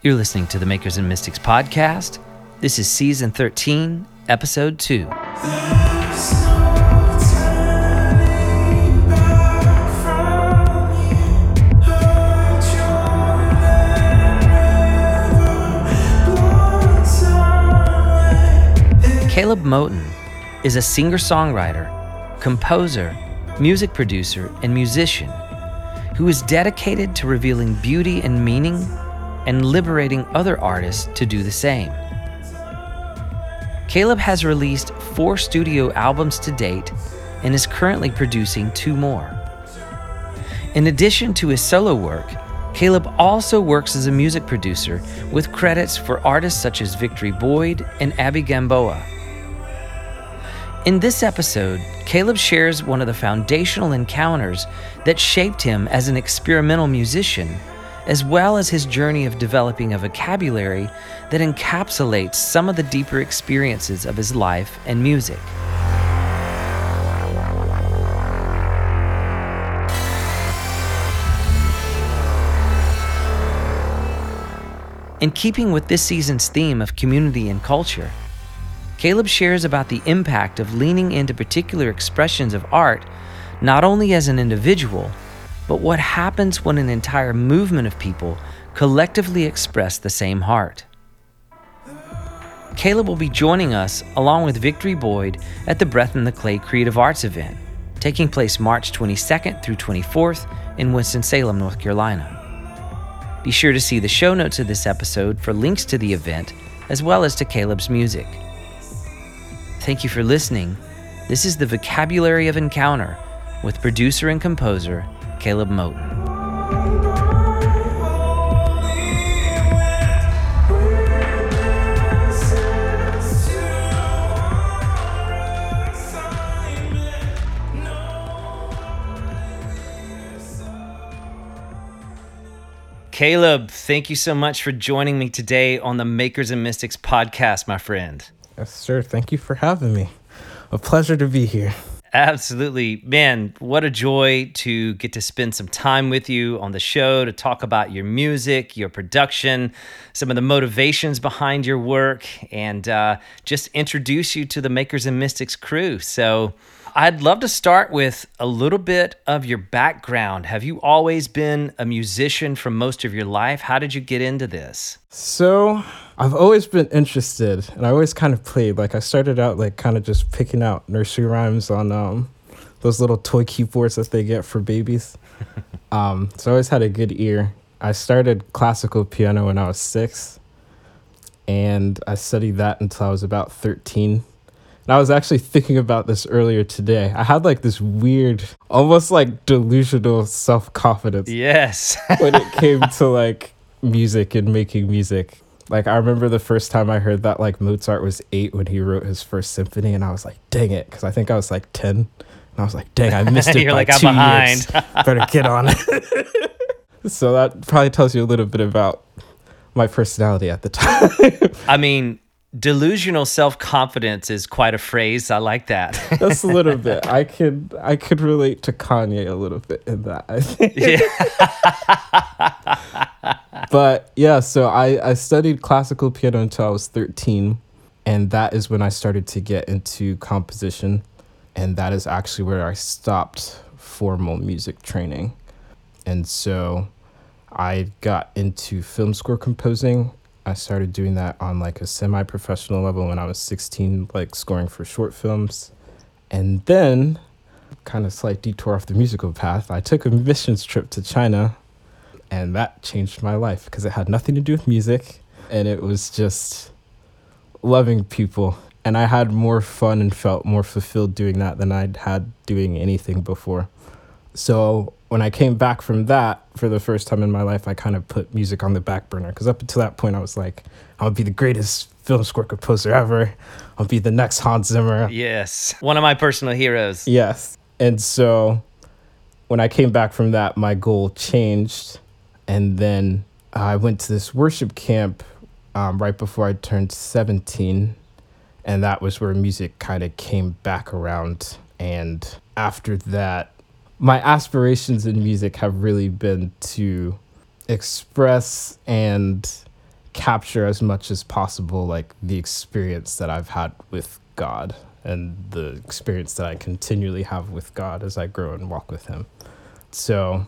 You're listening to the Makers and Mystics podcast. This is season 13, episode 2. Kaleb Moten is a singer songwriter, composer, music producer, and musician who is dedicated to revealing beauty and meaning and liberating other artists to do the same. Kaleb has released four studio albums to date and is currently producing two more. In addition to his solo work, Kaleb also works as a music producer with credits for artists such as Victory Boyd and Abbie Gamboa. In this episode, Kaleb shares one of the foundational encounters that shaped him as an experimental musician, as well as his journey of developing a vocabulary that encapsulates some of the deeper experiences of his life and music. In keeping with this season's theme of community and culture, Kaleb shares about the impact of leaning into particular expressions of art, not only as an individual, but what happens when an entire movement of people collectively express the same heart. Kaleb will be joining us along with Victory Boyd at the Breath and the Clay Creative Arts event, taking place March 22nd through 24th in Winston-Salem, North Carolina. Be sure to see the show notes of this episode for links to the event as well as to Kaleb's music. Thank you for listening. This is the Vocabulary of Encounter with producer and composer Kaleb Moten. Kaleb, thank you so much for joining me today on the Makers and Mystics podcast, my friend. Yes, sir. Thank you for having me. A pleasure to be here. Absolutely. Man, what a joy to get to spend some time with you on the show to talk about your music, your production, some of the motivations behind your work, and uh, just introduce you to the Makers and Mystics crew. So, I'd love to start with a little bit of your background. Have you always been a musician for most of your life? How did you get into this? So, I've always been interested and I always kind of played. Like, I started out like kind of just picking out nursery rhymes on um, those little toy keyboards that they get for babies. um, so, I always had a good ear. I started classical piano when I was six and I studied that until I was about 13 and I was actually thinking about this earlier today. I had like this weird, almost like delusional self confidence. Yes. when it came to like music and making music. Like I remember the first time I heard that like Mozart was eight when he wrote his first symphony, and I was like, dang it, because I think I was like ten, and I was like, dang, I missed it You're by like, I'm two behind. years. Better get on it. so that probably tells you a little bit about my personality at the time. I mean, delusional self-confidence is quite a phrase. I like that. That's a little bit. I could I could relate to Kanye a little bit in that. I think. yeah. but yeah, so I I studied classical piano until I was 13 and that is when I started to get into composition and that is actually where I stopped formal music training. And so I got into film score composing I started doing that on like a semi professional level when I was 16, like scoring for short films. And then, kind of slight detour off the musical path, I took a missions trip to China, and that changed my life because it had nothing to do with music, and it was just loving people. And I had more fun and felt more fulfilled doing that than I'd had doing anything before. So when I came back from that for the first time in my life, I kind of put music on the back burner because up until that point, I was like, I'll be the greatest film score composer ever. I'll be the next Hans Zimmer. Yes, one of my personal heroes. Yes. And so when I came back from that, my goal changed. And then I went to this worship camp um, right before I turned 17. And that was where music kind of came back around. And after that, my aspirations in music have really been to express and capture as much as possible like the experience that I've had with God and the experience that I continually have with God as I grow and walk with him. So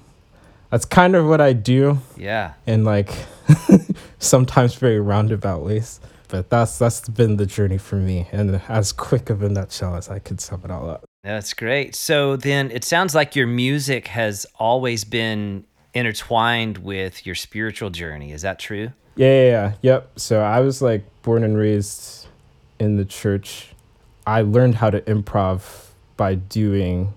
that's kind of what I do Yeah. in like sometimes very roundabout ways. But that's that's been the journey for me and as quick of a nutshell as I could sum it all up. That's great. So then it sounds like your music has always been intertwined with your spiritual journey. Is that true? Yeah, yeah, yeah. Yep. So I was like born and raised in the church. I learned how to improv by doing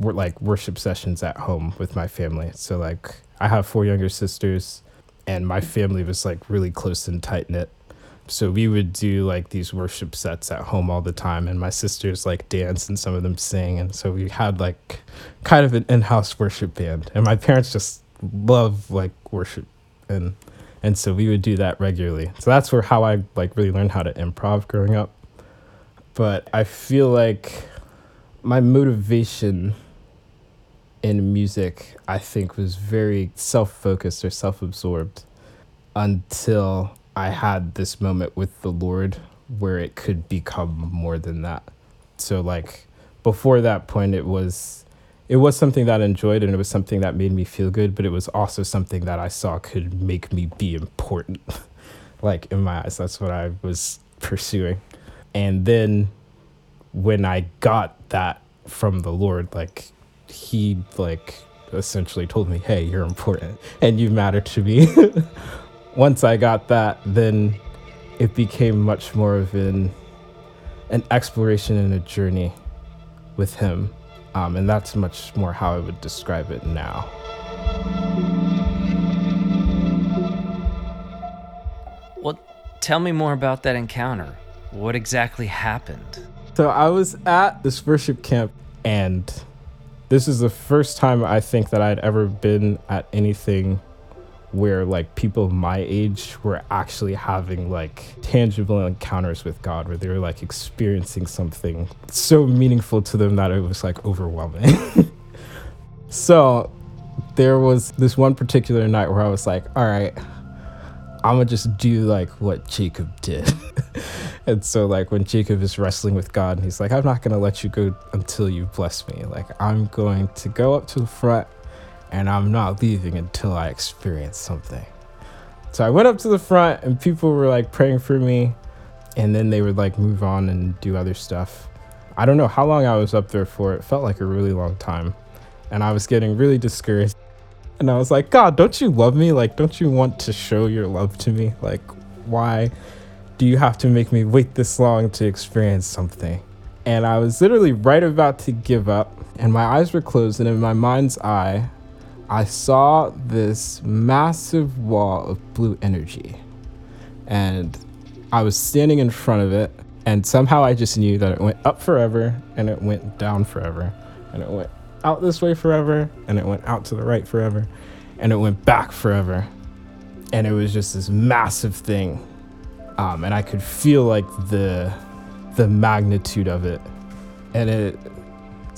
like worship sessions at home with my family. So like I have four younger sisters and my family was like really close and tight knit. So we would do like these worship sets at home all the time and my sisters like dance and some of them sing and so we had like kind of an in-house worship band and my parents just love like worship and and so we would do that regularly. So that's where how i like really learned how to improv growing up. But i feel like my motivation in music i think was very self-focused or self-absorbed until i had this moment with the lord where it could become more than that so like before that point it was it was something that I enjoyed and it was something that made me feel good, but it was also something that I saw could make me be important. like in my eyes, that's what I was pursuing. And then when I got that from the Lord, like he like essentially told me, "Hey, you're important and you matter to me." Once I got that, then it became much more of an an exploration and a journey with him um, and that's much more how I would describe it now. Well, tell me more about that encounter. What exactly happened? So I was at this worship camp, and this is the first time I think that I'd ever been at anything where like people my age were actually having like tangible encounters with God, where they were like experiencing something so meaningful to them that it was like overwhelming. so there was this one particular night where I was like, all right, I'm gonna just do like what Jacob did. and so, like, when Jacob is wrestling with God and he's like, I'm not gonna let you go until you bless me, like, I'm going to go up to the front and I'm not leaving until I experience something. So I went up to the front and people were like praying for me and then they would like move on and do other stuff. I don't know how long I was up there for. It felt like a really long time. And I was getting really discouraged. And I was like, God, don't you love me? Like, don't you want to show your love to me? Like, why do you have to make me wait this long to experience something? And I was literally right about to give up, and my eyes were closed, and in my mind's eye, I saw this massive wall of blue energy. And I was standing in front of it, and somehow I just knew that it went up forever and it went down forever. And it went out this way forever and it went out to the right forever and it went back forever. And it was just this massive thing. Um, and I could feel like the the magnitude of it. And it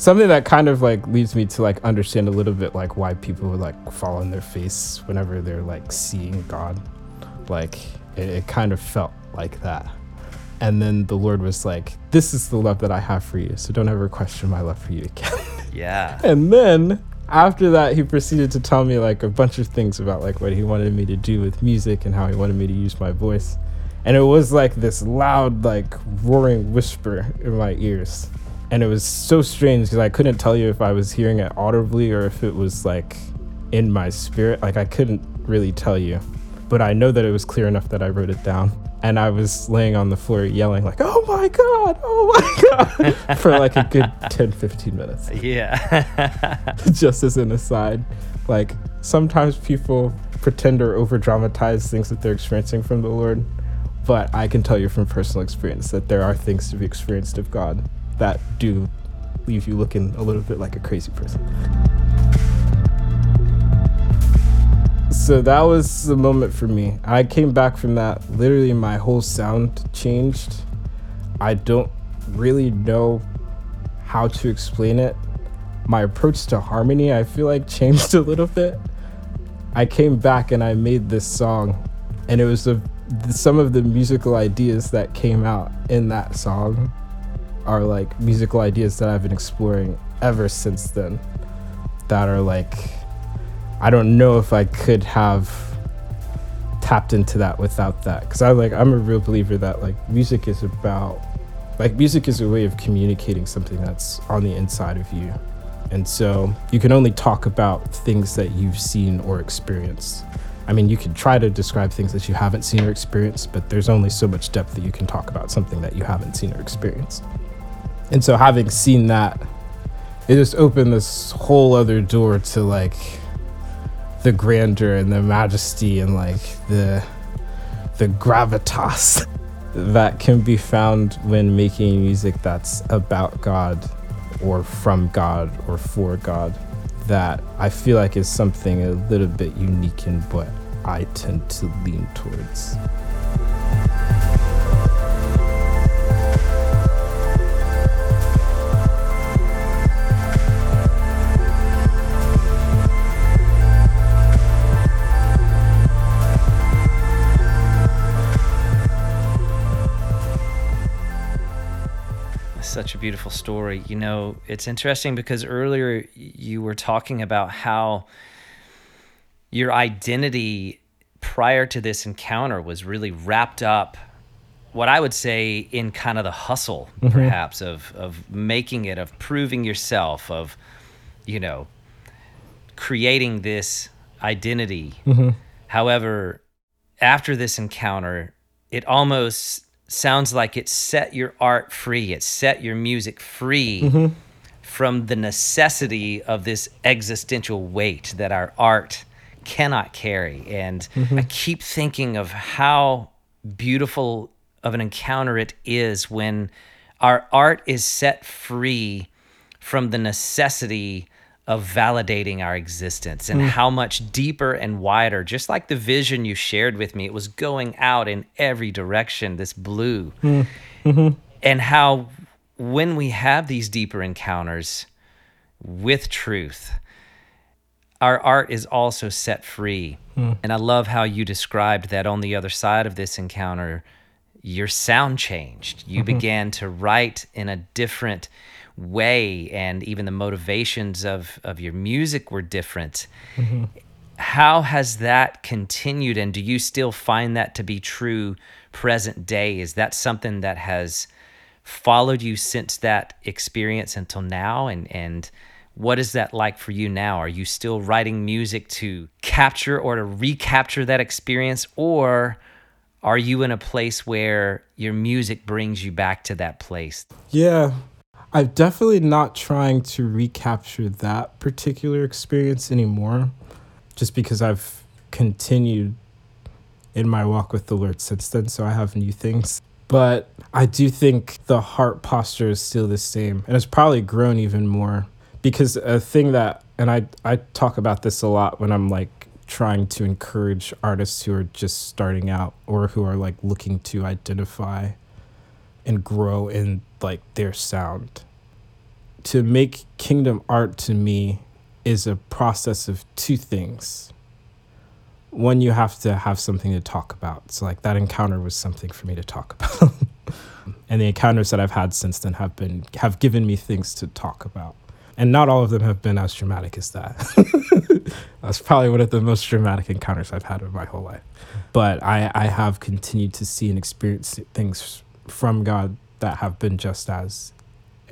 something that kind of like leads me to like understand a little bit like why people would like fall on their face whenever they're like seeing God. Like it, it kind of felt like that. And then the Lord was like, This is the love that I have for you. So don't ever question my love for you again. Yeah. and then after that, he proceeded to tell me like a bunch of things about like what he wanted me to do with music and how he wanted me to use my voice. And it was like this loud, like roaring whisper in my ears. And it was so strange because I couldn't tell you if I was hearing it audibly or if it was like in my spirit. Like I couldn't really tell you. But I know that it was clear enough that I wrote it down. And I was laying on the floor yelling like, "Oh my god! Oh my god!" for like a good 10 15 minutes. Yeah. Just as an aside, like sometimes people pretend or over dramatize things that they're experiencing from the Lord. But I can tell you from personal experience that there are things to be experienced of God that do leave you looking a little bit like a crazy person. So that was the moment for me. I came back from that, literally, my whole sound changed. I don't really know how to explain it. My approach to harmony, I feel like, changed a little bit. I came back and I made this song, and it was the, some of the musical ideas that came out in that song are like musical ideas that I've been exploring ever since then that are like I don't know if I could have tapped into that without that. Because I like I'm a real believer that like music is about like music is a way of communicating something that's on the inside of you. And so you can only talk about things that you've seen or experienced. I mean, you can try to describe things that you haven't seen or experienced, but there's only so much depth that you can talk about something that you haven't seen or experienced. And so, having seen that, it just opened this whole other door to like the grandeur and the majesty and like the the gravitas that can be found when making music that's about God or from God or for God that I feel like is something a little bit unique in what I tend to lean towards. Beautiful story. You know, it's interesting because earlier you were talking about how your identity prior to this encounter was really wrapped up what I would say in kind of the hustle mm-hmm. perhaps of of making it of proving yourself of you know creating this identity. Mm-hmm. However, after this encounter, it almost sounds like it set your art free. It set your music free mm-hmm. from the necessity of this existential weight that our art cannot carry. And mm-hmm. I keep thinking of how beautiful of an encounter it is when our art is set free from the necessity of validating our existence and mm. how much deeper and wider, just like the vision you shared with me, it was going out in every direction, this blue. Mm. Mm-hmm. And how when we have these deeper encounters with truth, our art is also set free. Mm. And I love how you described that on the other side of this encounter, your sound changed. You mm-hmm. began to write in a different way and even the motivations of of your music were different. Mm-hmm. how has that continued and do you still find that to be true present day? Is that something that has followed you since that experience until now? And and what is that like for you now? Are you still writing music to capture or to recapture that experience? Or are you in a place where your music brings you back to that place? Yeah I'm definitely not trying to recapture that particular experience anymore, just because I've continued in my walk with the Lord since then, so I have new things. But I do think the heart posture is still the same, and it's probably grown even more because a thing that, and I, I talk about this a lot when I'm like trying to encourage artists who are just starting out or who are like looking to identify and grow in like their sound. To make kingdom art to me is a process of two things. One, you have to have something to talk about. So like that encounter was something for me to talk about. and the encounters that I've had since then have been have given me things to talk about. And not all of them have been as dramatic as that. That's probably one of the most dramatic encounters I've had in my whole life. But I, I have continued to see and experience things from God that have been just as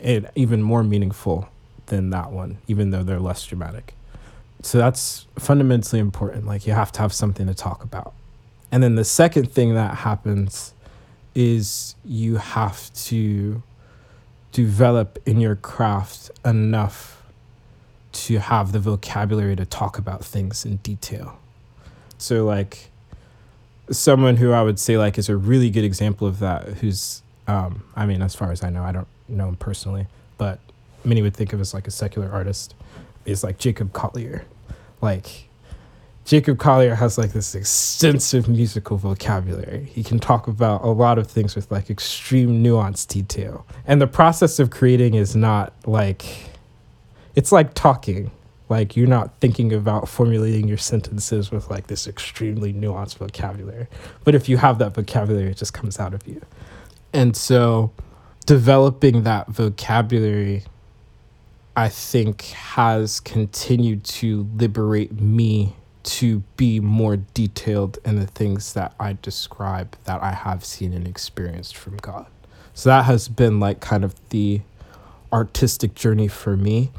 even more meaningful than that one, even though they're less dramatic. So that's fundamentally important. Like you have to have something to talk about. And then the second thing that happens is you have to develop in your craft enough to have the vocabulary to talk about things in detail. So like someone who I would say like is a really good example of that who's um, I mean, as far as I know, I don't know him personally, but many would think of as like a secular artist, is like Jacob Collier. Like, Jacob Collier has like this extensive musical vocabulary. He can talk about a lot of things with like extreme nuance detail. And the process of creating is not like, it's like talking. Like you're not thinking about formulating your sentences with like this extremely nuanced vocabulary. But if you have that vocabulary, it just comes out of you. And so developing that vocabulary, I think, has continued to liberate me to be more detailed in the things that I describe that I have seen and experienced from God. So that has been like kind of the artistic journey for me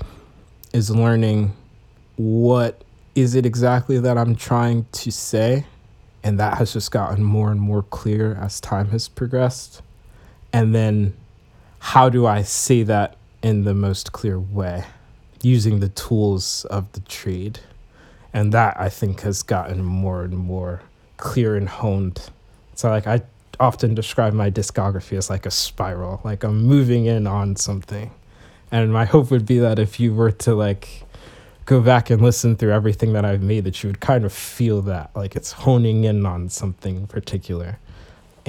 is learning what is it exactly that I'm trying to say and that has just gotten more and more clear as time has progressed and then how do I say that in the most clear way? Using the tools of the trade. And that I think has gotten more and more clear and honed. So like I often describe my discography as like a spiral like I'm moving in on something. And my hope would be that if you were to like go back and listen through everything that I've made, that you would kind of feel that like it's honing in on something particular.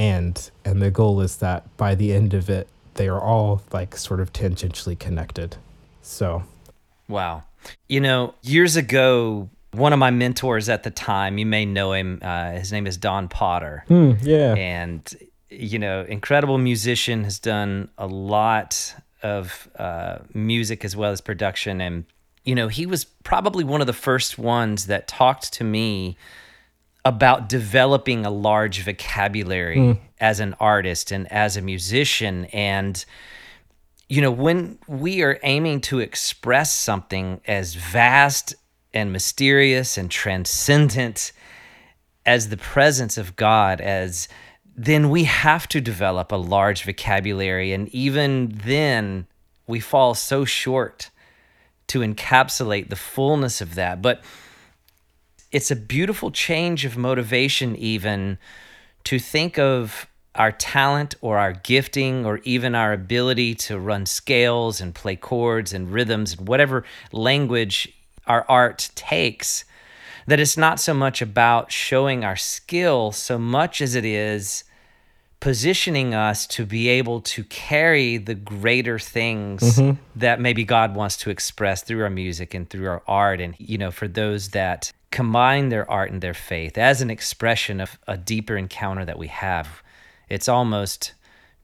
And and the goal is that by the end of it, they are all like sort of tangentially connected. So Wow. You know, years ago, one of my mentors at the time, you may know him, uh, his name is Don Potter. hmm, yeah. and you know incredible musician has done a lot of uh, music as well as production and you know he was probably one of the first ones that talked to me about developing a large vocabulary hmm. as an artist and as a musician. And you know when we are aiming to express something as vast and mysterious and transcendent as the presence of God as then we have to develop a large vocabulary. And even then we fall so short to encapsulate the fullness of that. But it's a beautiful change of motivation even to think of our talent or our gifting or even our ability to run scales and play chords and rhythms and whatever language our art takes that it's not so much about showing our skill so much as it is positioning us to be able to carry the greater things mm-hmm. that maybe God wants to express through our music and through our art. And you know for those that combine their art and their faith as an expression of a deeper encounter that we have it's almost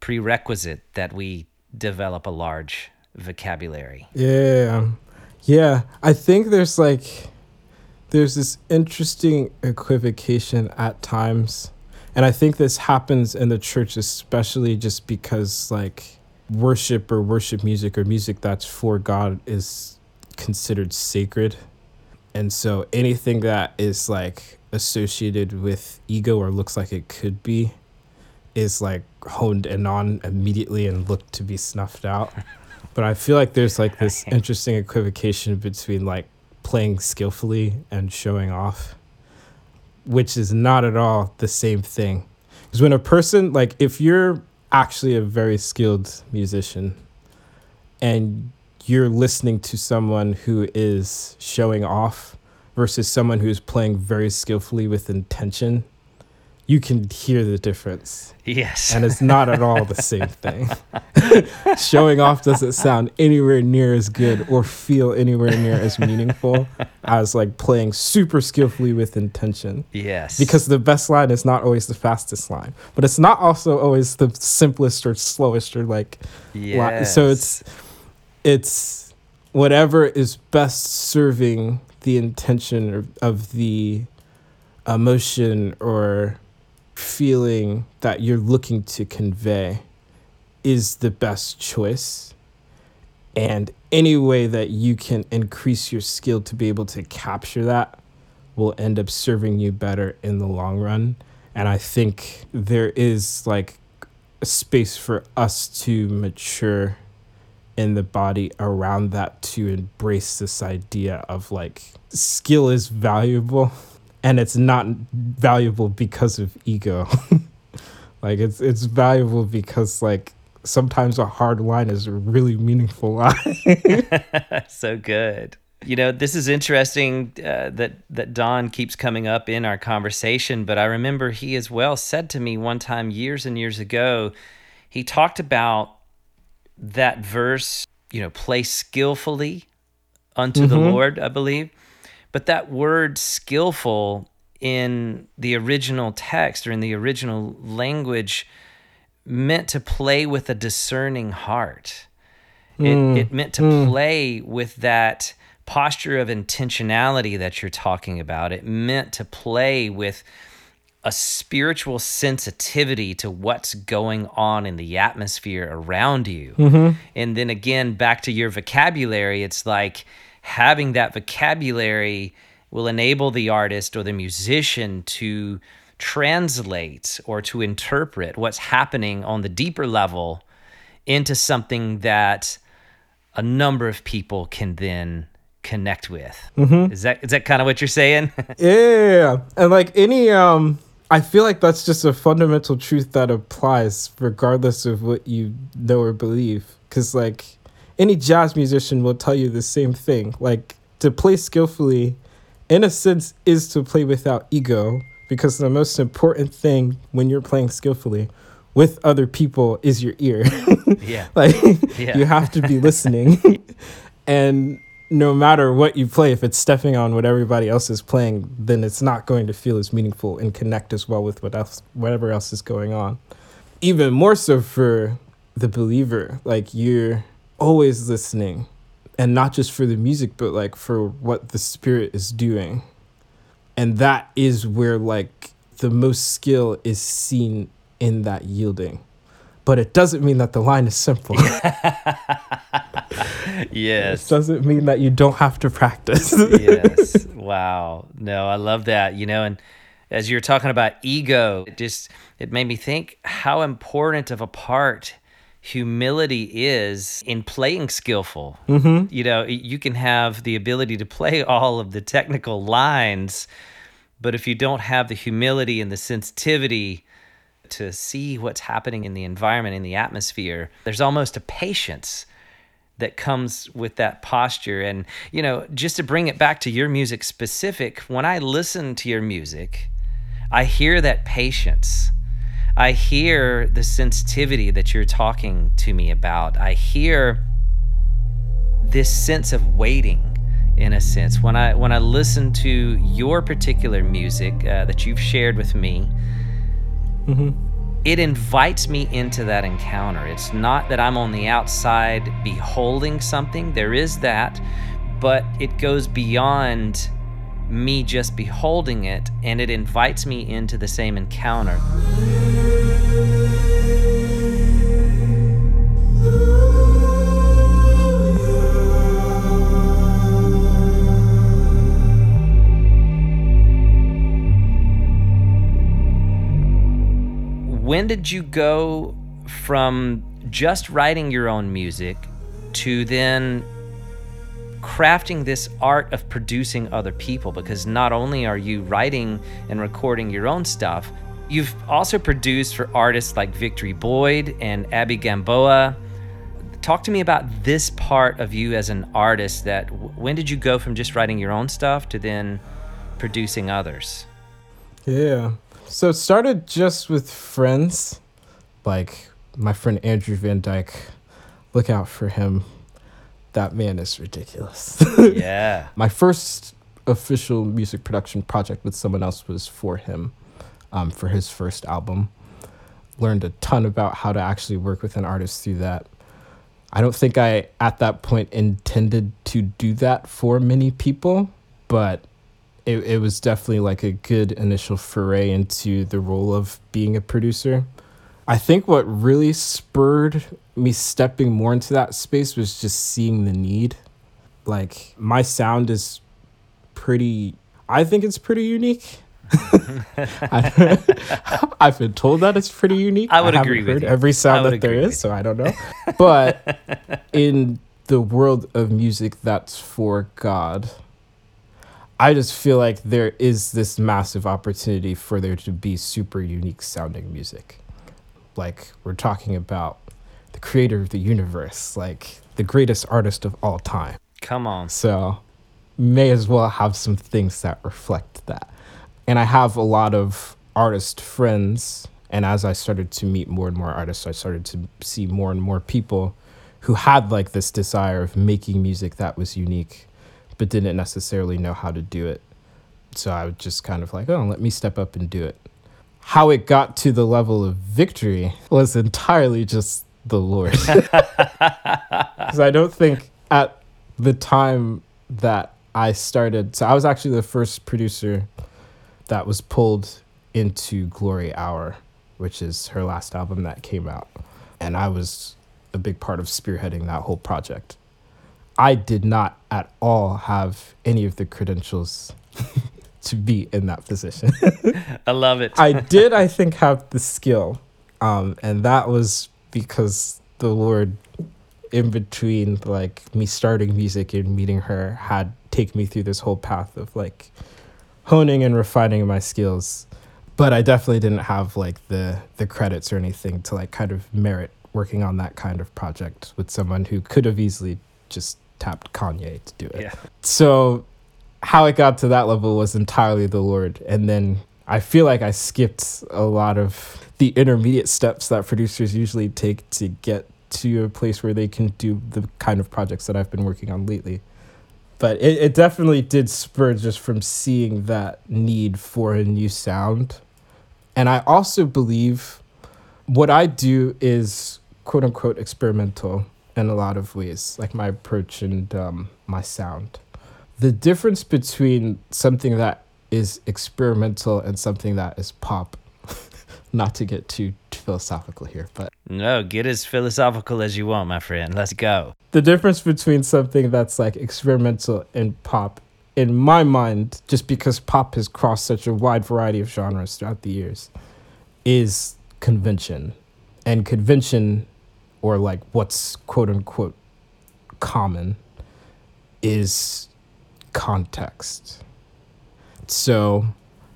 prerequisite that we develop a large vocabulary Yeah. Yeah. I think there's like there's this interesting equivocation at times. And I think this happens in the church especially just because like worship or worship music or music that's for God is considered sacred. And so anything that is like associated with ego or looks like it could be is like honed in on immediately and looked to be snuffed out. But I feel like there's like this interesting equivocation between like playing skillfully and showing off, which is not at all the same thing. Because when a person, like, if you're actually a very skilled musician and you're listening to someone who is showing off versus someone who's playing very skillfully with intention, you can hear the difference. yes And it's not at all the same thing. Showing off doesn't sound anywhere near as good or feel anywhere near as meaningful as like playing super skillfully with intention. yes Because the best line is not always the fastest line, but it's not also always the simplest or slowest or like li- so it's it's whatever is best serving the intention of, of the emotion or feeling that you're looking to convey is the best choice. And any way that you can increase your skill to be able to capture that will end up serving you better in the long run. And i think there is like a space for us to mature in the body around that to embrace this idea of like skill is valuable and it's not valuable because of ego like it's it's valuable because like sometimes a hard line is a really meaningful line so good. You know, this is interesting uh, that that Don keeps coming up in our conversation, but I remember he as well said to me one time years and years ago, he talked about that verse, you know, play skillfully unto the mm-hmm. Lord, I believe. But that word skillful in the original text or in the original language meant to play with a discerning heart. It, mm. it meant to mm. play with that posture of intentionality that you're talking about. It meant to play with a spiritual sensitivity to what's going on in the atmosphere around you. And then again, back to your vocabulary, it's like having that vocabulary will enable the artist or the musician to translate or to interpret what's happening on the deeper level into something that a number of people can then connect with. Is that is that kind of what you're saying? Yeah. And like any um I feel like that's just a fundamental truth that applies regardless of what you know or believe cuz like any jazz musician will tell you the same thing. Like to play skillfully in a sense is to play without ego because the most important thing when you're playing skillfully with other people is your ear. yeah. like Yeah. you have to be listening and no matter what you play if it's stepping on what everybody else is playing then it's not going to feel as meaningful and connect as well with what else whatever else is going on. Even more so for the believer like you're always listening and not just for the music but like for what the spirit is doing. And that is where like the most skill is seen in that yielding but it doesn't mean that the line is simple Yes. doesn't mean that you don't have to practice. yes. Wow. No, I love that. You know, and as you're talking about ego, it just it made me think how important of a part humility is in playing skillful. Mm-hmm. You know, you can have the ability to play all of the technical lines, but if you don't have the humility and the sensitivity to see what's happening in the environment, in the atmosphere, there's almost a patience that comes with that posture. And, you know, just to bring it back to your music specific, when I listen to your music, I hear that patience. I hear the sensitivity that you're talking to me about. I hear this sense of waiting in a sense when i when i listen to your particular music uh, that you've shared with me Mm-hmm. it invites me into that encounter. It's not that I'm on the outside beholding something, there is that, but it goes beyond me just beholding it and it invites me into the same encounter. When did you go from just writing your own music to then crafting this art of producing other people because not only are you writing and recording your own stuff, you've also produced for artists like Victory Boyd and Abbie Gamboa. Talk to me about this part of you as an artist that when did you go from just writing your own stuff to then producing others? Yeah. So it started just with friends, like my friend Andrew Van Dyke. Look out for him. That man is ridiculous. Yeah. my first official music production project with someone else was for him, um, for his first album. Learned a ton about how to actually work with an artist through that. I don't think I, at that point, intended to do that for many people, but it, it was definitely like a good initial foray into the role of being a producer. I think what really spurred me stepping more into that space was just seeing the need. Like, my sound is pretty, I think it's pretty unique. I, I've been told that it's pretty unique. I would haven't agree with. Every I sound that there is, so I don't know. But in the world of music that's for God, I just feel like there is this massive opportunity for there to be super unique sounding music. Like we're talking about the creator of the universe, like the greatest artist of all time. Come on. So may as well have some things that reflect that. And I have a lot of artist friends. And as I started to meet more and more artists, I started to see more and more people who had like this desire of making music that was unique but didn't necessarily know how to do it. So I was just kind of like, oh, let me step up and do it. How it got to the level of Victory was entirely just the Lord. Because I don't think at the time that I started, so I was actually the first producer that was pulled into Glory Hour, which is her last album that came out. And I was a big part of spearheading that whole project. I did not at all have any of the credentials to be in that position. I love it. I did, I think, have the skill. Um, and that was because the Lord, in between like me starting music and meeting her, had taken me through this whole path of like honing and refining my skills. But I definitely didn't have like the the credits or anything to like kind of merit working on that kind of project with someone who could have easily just tapped Kanye to do it. Yeah. So how it got to that level was entirely the Lord. And then I feel like I skipped a lot of the intermediate steps that producers usually take to get to a place where they can do the kind of projects that I've been working on lately. But it, it definitely did spur just from seeing that need for a new sound. And I also believe what I do is quote unquote experimental in a lot of ways, like my approach and um, my sound. The difference between something that is experimental and something that is pop, not to get too philosophical here, but No, get as philosophical as you want, my friend. Let's go. the difference between something that's like experimental and pop, in my mind, just because pop has crossed such a wide variety of genres throughout the years, is convention. And convention, or like what's quote unquote common, is context. So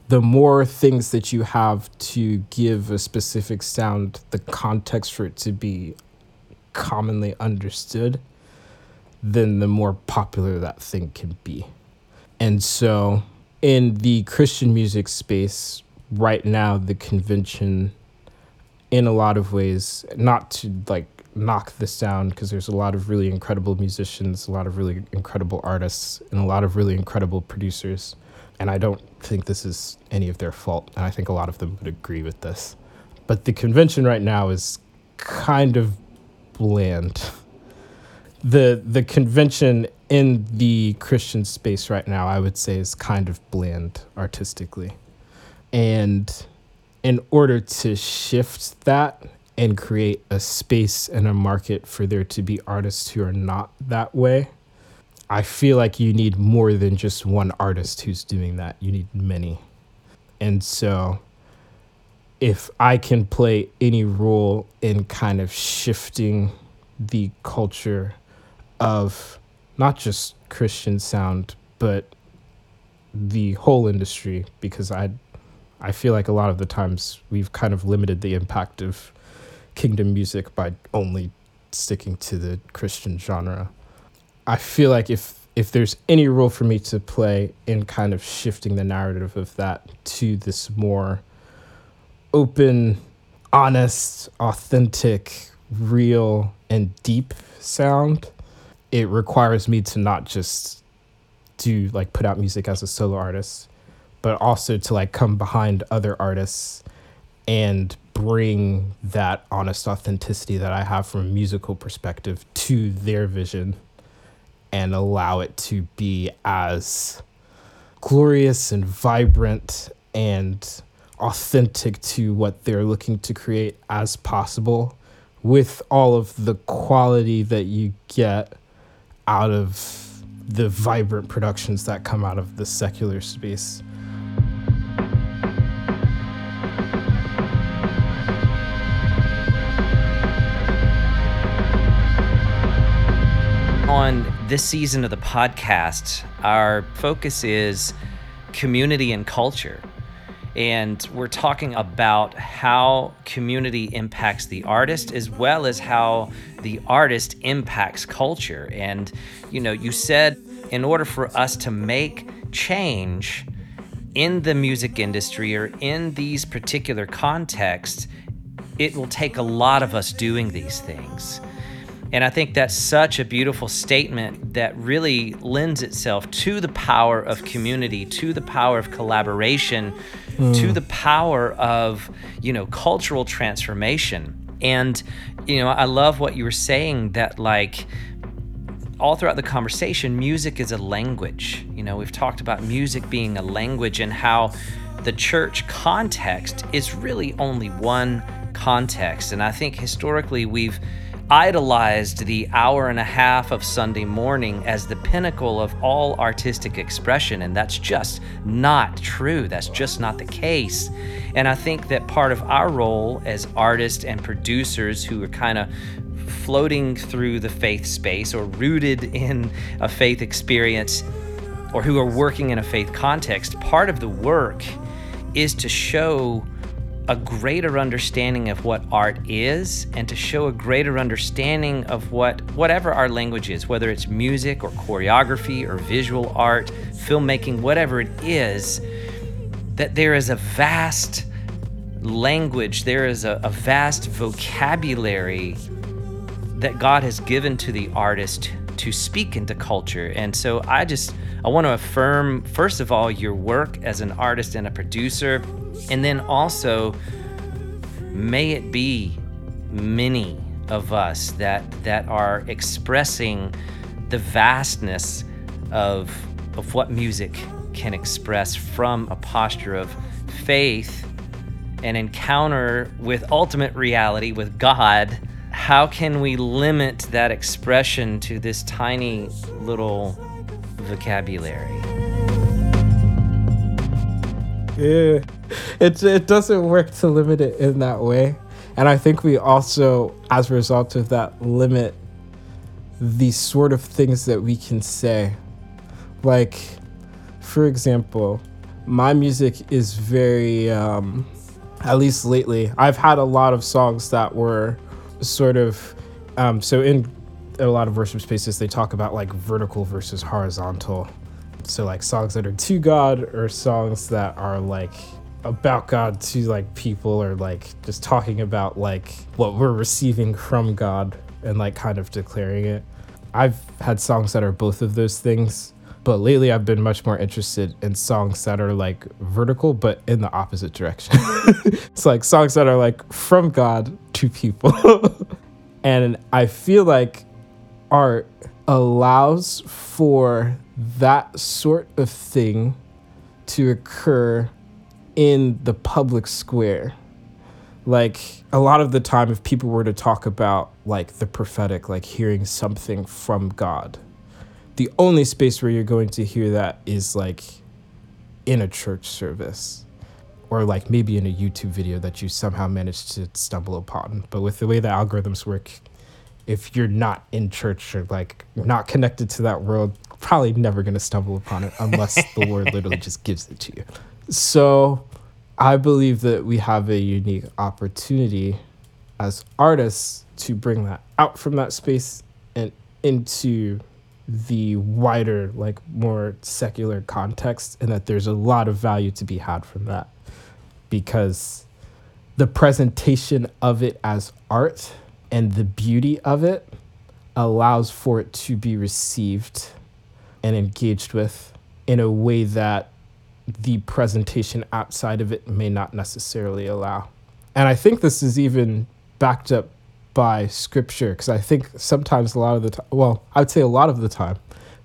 the more things that you have to give a specific sound the context for it to be commonly understood, then the more popular that thing can be. And so in the Christian music space, right now, the convention, in a lot of ways, not to like knock the sound, because there's a lot of really incredible musicians, a lot of really incredible artists, and a lot of really incredible producers. And I don't think this is any of their fault. And I think a lot of them would agree with this. But the convention right now is kind of bland. The the convention in the Christian space right now, I would say, is kind of bland artistically. And in order to shift that and create a space and a market for there to be artists who are not that way, I feel like you need more than just one artist who's doing that. You need many. And so if I can play any role in kind of shifting the culture of not just Christian sound, but the whole industry, because I I feel like a lot of the times we've kind of limited the impact of kingdom music by only sticking to the Christian genre. I feel like if if there's any role for me to play in kind of shifting the narrative of that to this more open, honest, authentic, real, and deep sound, it requires me to not just do like put out music as a solo artist, but also to like come behind other artists and bring that honest authenticity that I have from a musical perspective to their vision and allow it to be as glorious and vibrant and authentic to what they're looking to create as possible with all of the quality that you get out of the vibrant productions that come out of the secular space. On this season of the podcast, our focus is community and culture. And we're talking about how community impacts the artist as well as how the artist impacts culture. And, you know, you said in order for us to make change in the music industry or in these particular contexts, it will take a lot of us doing these things. And I think that's such a beautiful statement that really lends itself to the power of community, to the power of collaboration, to mm. the power of, you know, cultural transformation. And, you know, I love what you were saying that, like, all throughout the conversation, music is a language. You know, we've talked about music being a language and how the church context is really only one context. And I think historically we've idolized the hour and a half of Sunday morning as the pinnacle of all artistic expression. And that's just not true. That's just not the case. And I think that part of our role as artists and producers who are kind of floating through the faith space or rooted in a faith experience or who are working in a faith context, part of the work is to show a greater understanding of what art is and to show a greater understanding of what whatever our language is whether it's music or choreography or visual art filmmaking whatever it is that there is a vast language there is a, a vast vocabulary that god has given to the artist to speak into culture and so i just i want to affirm first of all your work as an artist and a producer and then also, may it be many of us that that are expressing the vastness of of what music can express from a posture of faith and encounter with ultimate reality with God. How can we limit that expression to this tiny little vocabulary? Yeah, it it doesn't work to limit it in that way, and I think we also, as a result of that, limit the sort of things that we can say. Like, for example, my music is very, um, at least lately, I've had a lot of songs that were sort of, um, so in a lot of worship spaces, they talk about like vertical versus horizontal so like songs that are to God or songs that are like about God to like people or like just talking about like what we're receiving from God and like kind of declaring it. I've had songs that are both of those things, but lately I've been much more interested in songs that are like vertical but in the opposite direction. it's like songs that are like from God to people. and I feel like art allows for that sort of thing to occur in the public square. Like a lot of the time, if people were to talk about like the prophetic, like hearing something from God, the only space where you're going to hear that is like in a church service or like maybe in a YouTube video that you somehow managed to stumble upon. But with the way the algorithms work, if you're not in church or like not connected to that world, probably never going to stumble upon it unless the Lord literally just gives it to you. So I believe that we have a unique opportunity as artists to bring that out from that space and into the wider, like more secular context, and that there's a lot of value to be had from that because the presentation of it as art and the beauty of it allows for it to be received and engaged with in a way that the presentation outside of it may not necessarily allow. And I think this is even backed up by scripture because I think sometimes a lot of the time, well, I would say a lot of the time,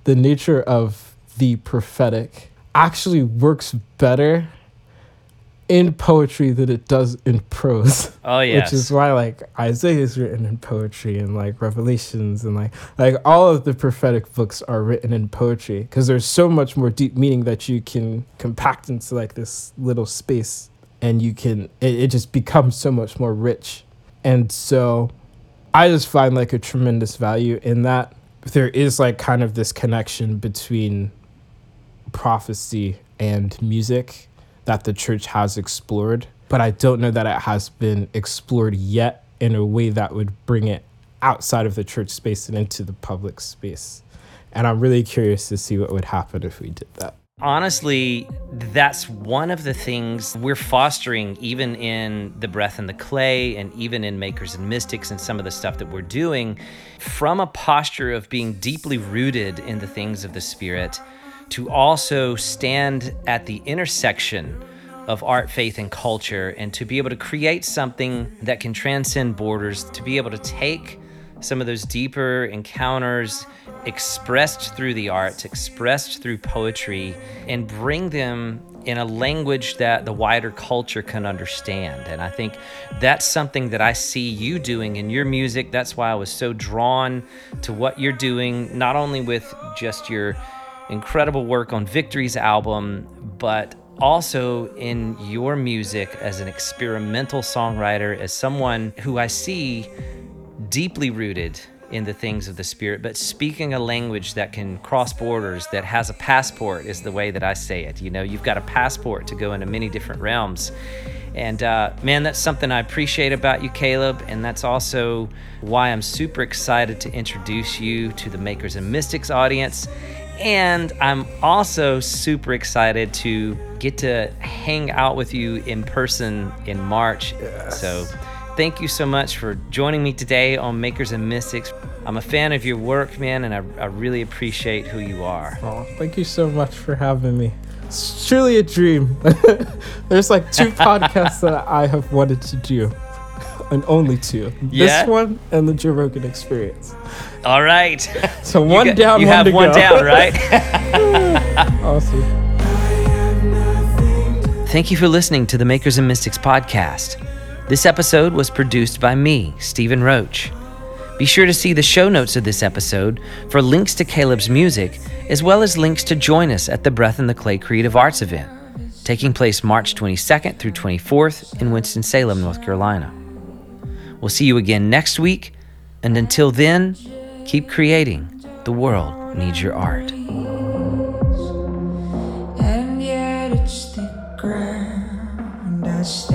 the nature of the prophetic actually works better in poetry than it does in prose. Oh yeah. Which is why like Isaiah is written in poetry and like Revelations and like like all of the prophetic books are written in poetry because there's so much more deep meaning that you can compact into like this little space and you can it, it just becomes so much more rich. And so I just find like a tremendous value in that. There is like kind of this connection between prophecy and music that the church has explored, but I don't know that it has been explored yet in a way that would bring it outside of the church space and into the public space. And I'm really curious to see what would happen if we did that. Honestly, that's one of the things we're fostering, even in the breath and the clay, and even in Makers and Mystics, and some of the stuff that we're doing, from a posture of being deeply rooted in the things of the Spirit, to also stand at the intersection of art, faith, and culture, and to be able to create something that can transcend borders, to be able to take some of those deeper encounters expressed through the arts, expressed through poetry, and bring them in a language that the wider culture can understand. And I think that's something that I see you doing in your music. That's why I was so drawn to what you're doing, not only with just your incredible work on Victory's album, but also in your music as an experimental songwriter, as someone who I see deeply rooted in the things of the spirit, but speaking a language that can cross borders, that has a passport, is the way that I say it. You know, you've got a passport to go into many different realms. And uh, man, that's something I appreciate about you, Kaleb. And that's also why I'm super excited to introduce you to the Makers and Mystics audience. And I'm also super excited to get to hang out with you in person in March. Yes. So thank you so much for joining me today on Makers and Mystics. I'm a fan of your work, man, and I, I really appreciate who you are. Oh, thank you so much for having me. It's truly a dream. There's like two podcasts that I have wanted to do, and only two. Yeah? This one and the Joe Rogan Experience. All right. So one got, down, you one have one go. down, right? awesome. Thank you for listening to the Makers and Mystics podcast. This episode was produced by me, Stephen Roach. Be sure to see the show notes of this episode for links to Kaleb's music, as well as links to join us at the Breath and the Clay Creative Arts event, taking place March 22nd through 24th in Winston-Salem, North Carolina. We'll see you again next week, and until then, keep creating. The world needs your art. And yet it's the ground I stand.